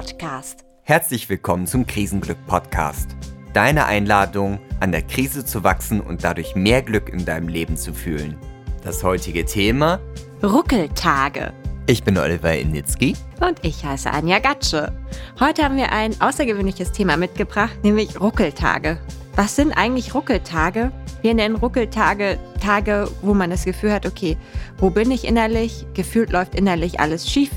Podcast. Herzlich willkommen zum Krisenglück Podcast. Deine Einladung, an der Krise zu wachsen und dadurch mehr Glück in deinem Leben zu fühlen. Das heutige Thema? Ruckeltage. Ich bin Oliver Initzki. Und ich heiße Anja Gatsche. Heute haben wir ein außergewöhnliches Thema mitgebracht, nämlich Ruckeltage. Was sind eigentlich Ruckeltage? Wir nennen Ruckeltage Tage, wo man das Gefühl hat, okay, wo bin ich innerlich? Gefühlt läuft innerlich alles schief.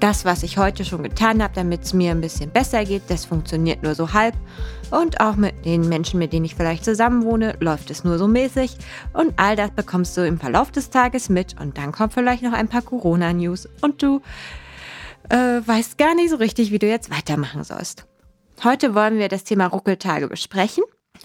Das, was ich heute schon getan habe, damit es mir ein bisschen besser geht, das funktioniert nur so halb. Und auch mit den Menschen, mit denen ich vielleicht zusammenwohne, läuft es nur so mäßig. Und all das bekommst du im Verlauf des Tages mit. Und dann kommt vielleicht noch ein paar Corona-News. Und du äh, weißt gar nicht so richtig, wie du jetzt weitermachen sollst. Heute wollen wir das Thema Ruckeltage besprechen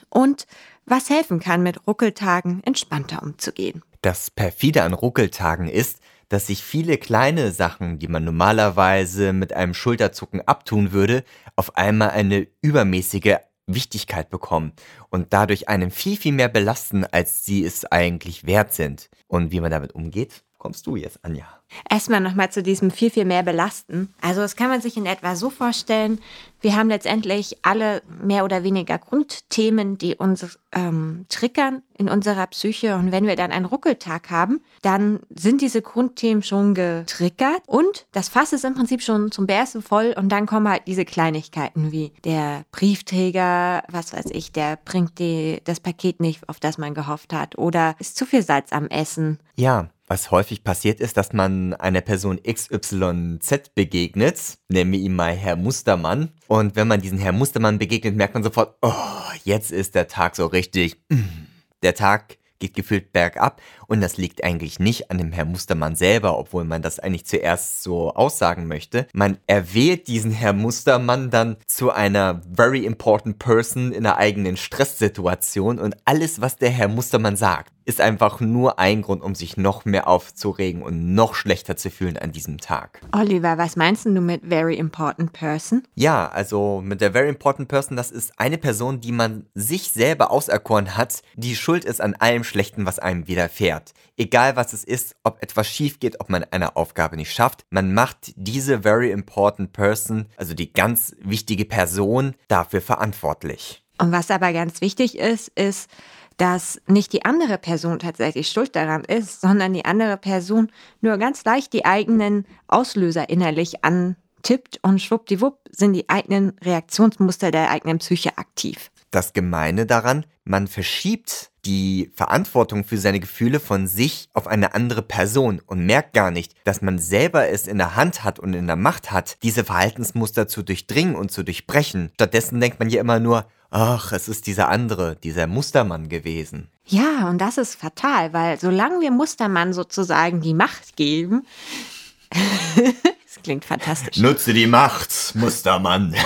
und was helfen kann, mit Ruckeltagen entspannter umzugehen. Das perfide an Ruckeltagen ist, dass sich viele kleine Sachen, die man normalerweise mit einem Schulterzucken abtun würde, auf einmal eine übermäßige Wichtigkeit bekommen und dadurch einen viel, viel mehr belasten, als sie es eigentlich wert sind. Und wie man damit umgeht, kommst du jetzt, Anja. Erstmal nochmal zu diesem viel, viel mehr belasten. Also das kann man sich in etwa so vorstellen, wir haben letztendlich alle mehr oder weniger Grundthemen, die uns ähm, triggern in unserer Psyche. Und wenn wir dann einen Ruckeltag haben, dann sind diese Grundthemen schon getriggert und das Fass ist im Prinzip schon zum Bersten voll und dann kommen halt diese Kleinigkeiten wie der Briefträger, was weiß ich, der bringt die, das Paket nicht, auf das man gehofft hat oder ist zu viel Salz am Essen. Ja, was häufig passiert ist, dass man einer Person XYZ begegnet, nennen wir ihn mal Herr Mustermann. Und wenn man diesen Herr Mustermann begegnet, merkt man sofort, oh, jetzt ist der Tag so richtig. Mm. Der Tag geht gefühlt bergab und das liegt eigentlich nicht an dem Herr Mustermann selber, obwohl man das eigentlich zuerst so aussagen möchte. Man erwählt diesen Herr Mustermann dann zu einer very important person in einer eigenen Stresssituation und alles, was der Herr Mustermann sagt, ist einfach nur ein Grund, um sich noch mehr aufzuregen und noch schlechter zu fühlen an diesem Tag. Oliver, was meinst du mit very important person? Ja, also mit der very important person, das ist eine Person, die man sich selber auserkoren hat, die schuld ist an allem Schlechten, was einem widerfährt. Egal was es ist, ob etwas schief geht, ob man eine Aufgabe nicht schafft, man macht diese very important person, also die ganz wichtige Person, dafür verantwortlich. Und was aber ganz wichtig ist, ist, dass nicht die andere Person tatsächlich schuld daran ist, sondern die andere Person nur ganz leicht die eigenen Auslöser innerlich antippt und schwuppdiwupp sind die eigenen Reaktionsmuster der eigenen Psyche aktiv. Das Gemeine daran, man verschiebt die Verantwortung für seine Gefühle von sich auf eine andere Person und merkt gar nicht, dass man selber es in der Hand hat und in der Macht hat, diese Verhaltensmuster zu durchdringen und zu durchbrechen. Stattdessen denkt man ja immer nur, ach, es ist dieser andere, dieser Mustermann gewesen. Ja, und das ist fatal, weil solange wir Mustermann sozusagen die Macht geben, das klingt fantastisch. Nutze die Macht, Mustermann.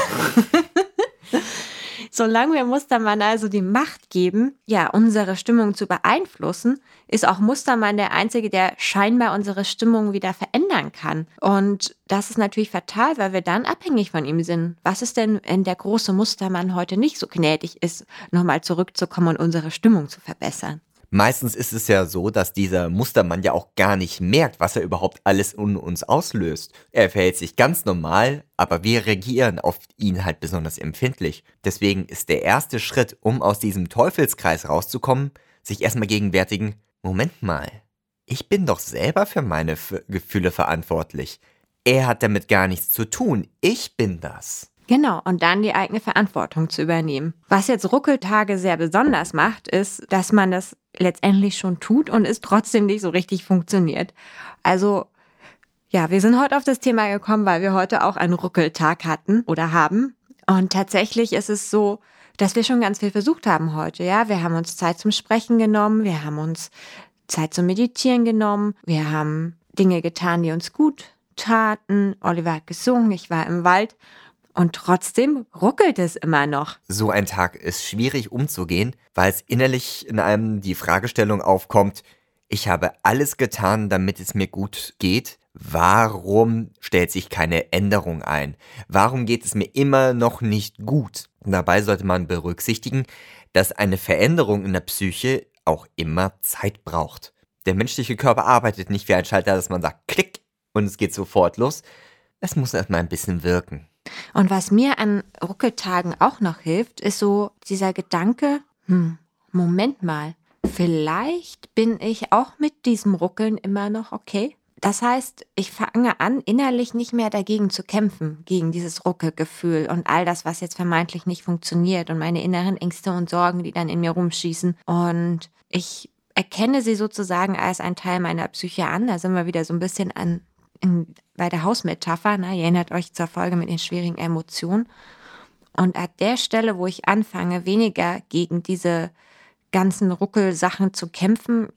Solange wir Mustermann also die Macht geben, ja, unsere Stimmung zu beeinflussen, ist auch Mustermann der Einzige, der scheinbar unsere Stimmung wieder verändern kann. Und das ist natürlich fatal, weil wir dann abhängig von ihm sind. Was ist denn, wenn der große Mustermann heute nicht so gnädig ist, nochmal zurückzukommen und unsere Stimmung zu verbessern? Meistens ist es ja so, dass dieser Mustermann ja auch gar nicht merkt, was er überhaupt alles in uns auslöst. Er verhält sich ganz normal, aber wir reagieren auf ihn halt besonders empfindlich. Deswegen ist der erste Schritt, um aus diesem Teufelskreis rauszukommen, sich erstmal gegenwärtigen, Moment mal, ich bin doch selber für meine F Gefühle verantwortlich. Er hat damit gar nichts zu tun, ich bin das. Genau, und dann die eigene Verantwortung zu übernehmen. Was jetzt Ruckeltage sehr besonders macht, ist, dass man das letztendlich schon tut und es trotzdem nicht so richtig funktioniert. Also, ja, wir sind heute auf das Thema gekommen, weil wir heute auch einen Ruckeltag hatten oder haben. Und tatsächlich ist es so, dass wir schon ganz viel versucht haben heute. Ja, wir haben uns Zeit zum Sprechen genommen, wir haben uns Zeit zum Meditieren genommen, wir haben Dinge getan, die uns gut taten. Oliver hat gesungen, ich war im Wald und trotzdem ruckelt es immer noch. So ein Tag ist schwierig umzugehen, weil es innerlich in einem die Fragestellung aufkommt, ich habe alles getan, damit es mir gut geht. Warum stellt sich keine Änderung ein? Warum geht es mir immer noch nicht gut? Dabei sollte man berücksichtigen, dass eine Veränderung in der Psyche auch immer Zeit braucht. Der menschliche Körper arbeitet nicht wie ein Schalter, dass man sagt, klick und es geht sofort los. Es muss erstmal ein bisschen wirken. Und was mir an Ruckeltagen auch noch hilft, ist so dieser Gedanke, hm, Moment mal, vielleicht bin ich auch mit diesem Ruckeln immer noch okay. Das heißt, ich fange an, innerlich nicht mehr dagegen zu kämpfen, gegen dieses Ruckelgefühl und all das, was jetzt vermeintlich nicht funktioniert und meine inneren Ängste und Sorgen, die dann in mir rumschießen. Und ich erkenne sie sozusagen als ein Teil meiner Psyche an. Da sind wir wieder so ein bisschen an, in, bei der Hausmetapher. Ne? Ihr erinnert euch zur Folge mit den schwierigen Emotionen. Und an der Stelle, wo ich anfange, weniger gegen diese ganzen Ruckelsachen zu kämpfen,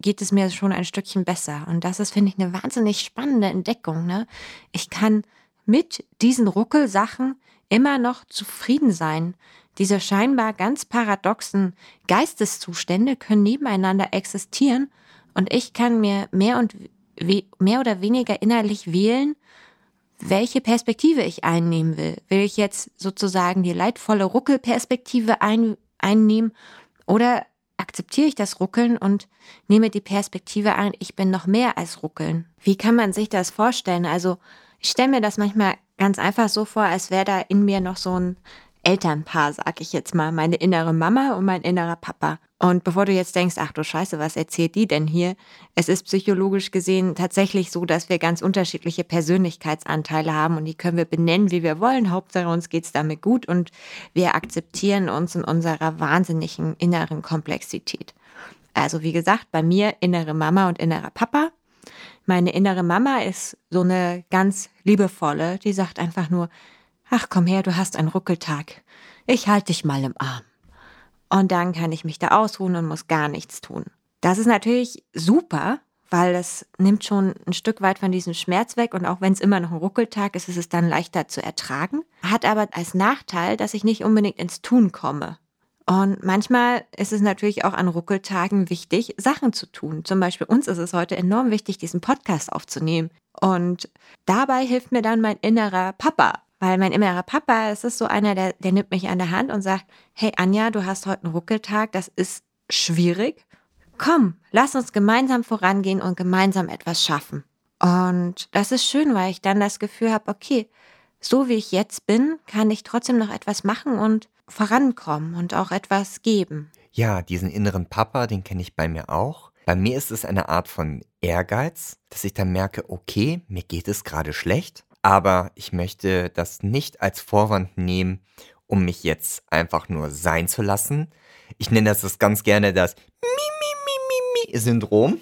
geht es mir schon ein Stückchen besser. Und das ist, finde ich, eine wahnsinnig spannende Entdeckung. Ne? Ich kann mit diesen Ruckelsachen immer noch zufrieden sein. Diese scheinbar ganz paradoxen Geisteszustände können nebeneinander existieren und ich kann mir mehr und mehr oder weniger innerlich wählen, welche Perspektive ich einnehmen will. Will ich jetzt sozusagen die leidvolle Ruckelperspektive ein, einnehmen oder akzeptiere ich das Ruckeln und nehme die Perspektive ein, ich bin noch mehr als Ruckeln. Wie kann man sich das vorstellen? Also ich stelle mir das manchmal ganz einfach so vor, als wäre da in mir noch so ein Elternpaar, sag ich jetzt mal, meine innere Mama und mein innerer Papa. Und bevor du jetzt denkst, ach du Scheiße, was erzählt die denn hier? Es ist psychologisch gesehen tatsächlich so, dass wir ganz unterschiedliche Persönlichkeitsanteile haben und die können wir benennen, wie wir wollen. Hauptsache uns geht's damit gut und wir akzeptieren uns in unserer wahnsinnigen inneren Komplexität. Also wie gesagt, bei mir innere Mama und innerer Papa. Meine innere Mama ist so eine ganz liebevolle, die sagt einfach nur, Ach, komm her, du hast einen Ruckeltag. Ich halte dich mal im Arm. Und dann kann ich mich da ausruhen und muss gar nichts tun. Das ist natürlich super, weil es nimmt schon ein Stück weit von diesem Schmerz weg und auch wenn es immer noch ein Ruckeltag ist, ist es dann leichter zu ertragen. Hat aber als Nachteil, dass ich nicht unbedingt ins Tun komme. Und manchmal ist es natürlich auch an Ruckeltagen wichtig, Sachen zu tun. Zum Beispiel uns ist es heute enorm wichtig, diesen Podcast aufzunehmen. Und dabei hilft mir dann mein innerer Papa, weil mein innerer Papa, es ist so einer, der, der nimmt mich an der Hand und sagt, hey Anja, du hast heute einen Ruckeltag, das ist schwierig. Komm, lass uns gemeinsam vorangehen und gemeinsam etwas schaffen. Und das ist schön, weil ich dann das Gefühl habe, okay, so wie ich jetzt bin, kann ich trotzdem noch etwas machen und vorankommen und auch etwas geben. Ja, diesen inneren Papa, den kenne ich bei mir auch. Bei mir ist es eine Art von Ehrgeiz, dass ich dann merke, okay, mir geht es gerade schlecht aber ich möchte das nicht als Vorwand nehmen, um mich jetzt einfach nur sein zu lassen. Ich nenne das ganz gerne das Mimimi-Syndrom.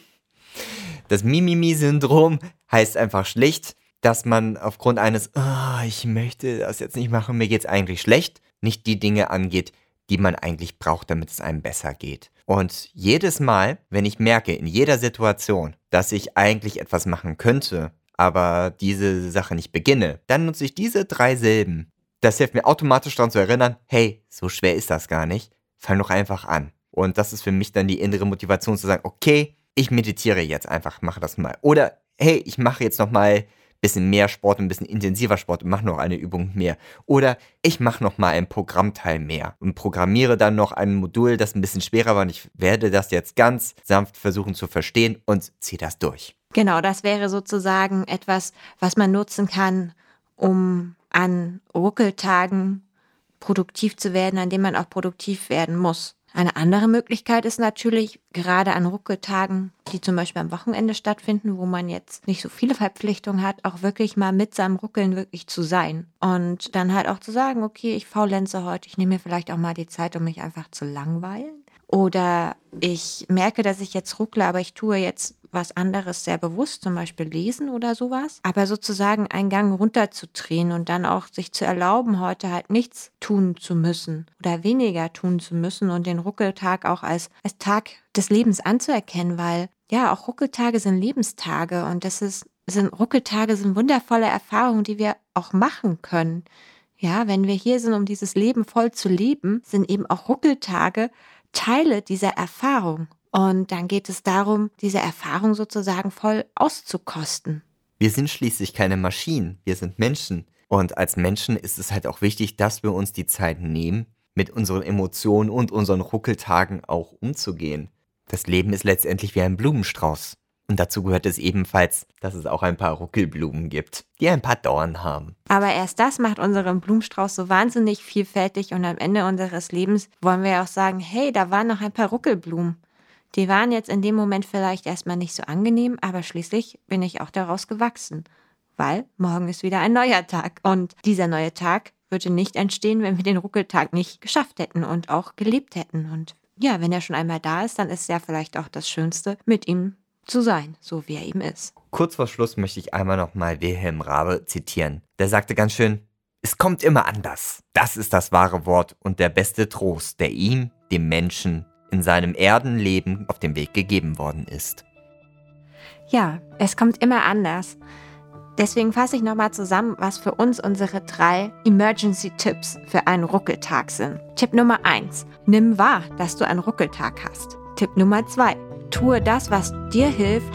Das Mimimi-Syndrom heißt einfach schlicht, dass man aufgrund eines, oh, ich möchte das jetzt nicht machen, mir geht's eigentlich schlecht, nicht die Dinge angeht, die man eigentlich braucht, damit es einem besser geht. Und jedes Mal, wenn ich merke, in jeder Situation, dass ich eigentlich etwas machen könnte, aber diese Sache nicht beginne, dann nutze ich diese drei Silben. Das hilft mir automatisch daran zu erinnern, hey, so schwer ist das gar nicht. Fang doch einfach an. Und das ist für mich dann die innere Motivation zu sagen, okay, ich meditiere jetzt einfach, mache das mal. Oder hey, ich mache jetzt noch mal ein bisschen mehr Sport, ein bisschen intensiver Sport und mache noch eine Übung mehr. Oder ich mache noch mal ein Programmteil mehr und programmiere dann noch ein Modul, das ein bisschen schwerer war und ich werde das jetzt ganz sanft versuchen zu verstehen und ziehe das durch. Genau, das wäre sozusagen etwas, was man nutzen kann, um an Ruckeltagen produktiv zu werden, an dem man auch produktiv werden muss. Eine andere Möglichkeit ist natürlich, gerade an Ruckeltagen, die zum Beispiel am Wochenende stattfinden, wo man jetzt nicht so viele Verpflichtungen hat, auch wirklich mal mit seinem Ruckeln wirklich zu sein. Und dann halt auch zu sagen, okay, ich faulenze heute, ich nehme mir vielleicht auch mal die Zeit, um mich einfach zu langweilen. Oder ich merke, dass ich jetzt ruckle, aber ich tue jetzt was anderes sehr bewusst, zum Beispiel lesen oder sowas. Aber sozusagen einen Gang runterzudrehen und dann auch sich zu erlauben, heute halt nichts tun zu müssen oder weniger tun zu müssen und den Ruckeltag auch als, als Tag des Lebens anzuerkennen, weil ja, auch Ruckeltage sind Lebenstage und das ist, sind Ruckeltage sind wundervolle Erfahrungen, die wir auch machen können. Ja, wenn wir hier sind, um dieses Leben voll zu leben, sind eben auch Ruckeltage Teile dieser Erfahrung. Und dann geht es darum, diese Erfahrung sozusagen voll auszukosten. Wir sind schließlich keine Maschinen, wir sind Menschen. Und als Menschen ist es halt auch wichtig, dass wir uns die Zeit nehmen, mit unseren Emotionen und unseren Ruckeltagen auch umzugehen. Das Leben ist letztendlich wie ein Blumenstrauß. Und dazu gehört es ebenfalls, dass es auch ein paar Ruckelblumen gibt, die ein paar Dornen haben. Aber erst das macht unseren Blumenstrauß so wahnsinnig vielfältig und am Ende unseres Lebens wollen wir auch sagen, hey, da waren noch ein paar Ruckelblumen. Die waren jetzt in dem Moment vielleicht erstmal nicht so angenehm, aber schließlich bin ich auch daraus gewachsen, weil morgen ist wieder ein neuer Tag und dieser neue Tag würde nicht entstehen, wenn wir den Ruckeltag nicht geschafft hätten und auch gelebt hätten. Und ja, wenn er schon einmal da ist, dann ist ja vielleicht auch das Schönste, mit ihm zu sein, so wie er eben ist. Kurz vor Schluss möchte ich einmal nochmal Wilhelm Rabe zitieren. Der sagte ganz schön, es kommt immer anders. Das ist das wahre Wort und der beste Trost, der ihm, dem Menschen, in seinem Erdenleben auf dem Weg gegeben worden ist. Ja, es kommt immer anders. Deswegen fasse ich nochmal zusammen, was für uns unsere drei Emergency-Tipps für einen Ruckeltag sind. Tipp Nummer 1. Nimm wahr, dass du einen Ruckeltag hast. Tipp Nummer 2. Tue das, was dir hilft,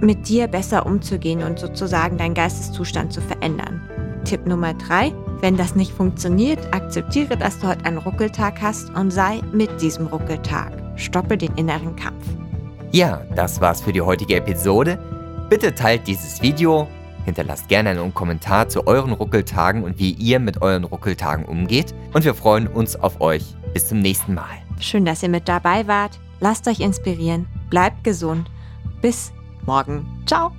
mit dir besser umzugehen und sozusagen deinen Geisteszustand zu verändern. Tipp Nummer 3. Wenn das nicht funktioniert, akzeptiere, dass du heute einen Ruckeltag hast und sei mit diesem Ruckeltag. Stoppe den inneren Kampf. Ja, das war's für die heutige Episode. Bitte teilt dieses Video, hinterlasst gerne einen Kommentar zu euren Ruckeltagen und wie ihr mit euren Ruckeltagen umgeht. Und wir freuen uns auf euch. Bis zum nächsten Mal. Schön, dass ihr mit dabei wart. Lasst euch inspirieren. Bleibt gesund. Bis morgen. Ciao.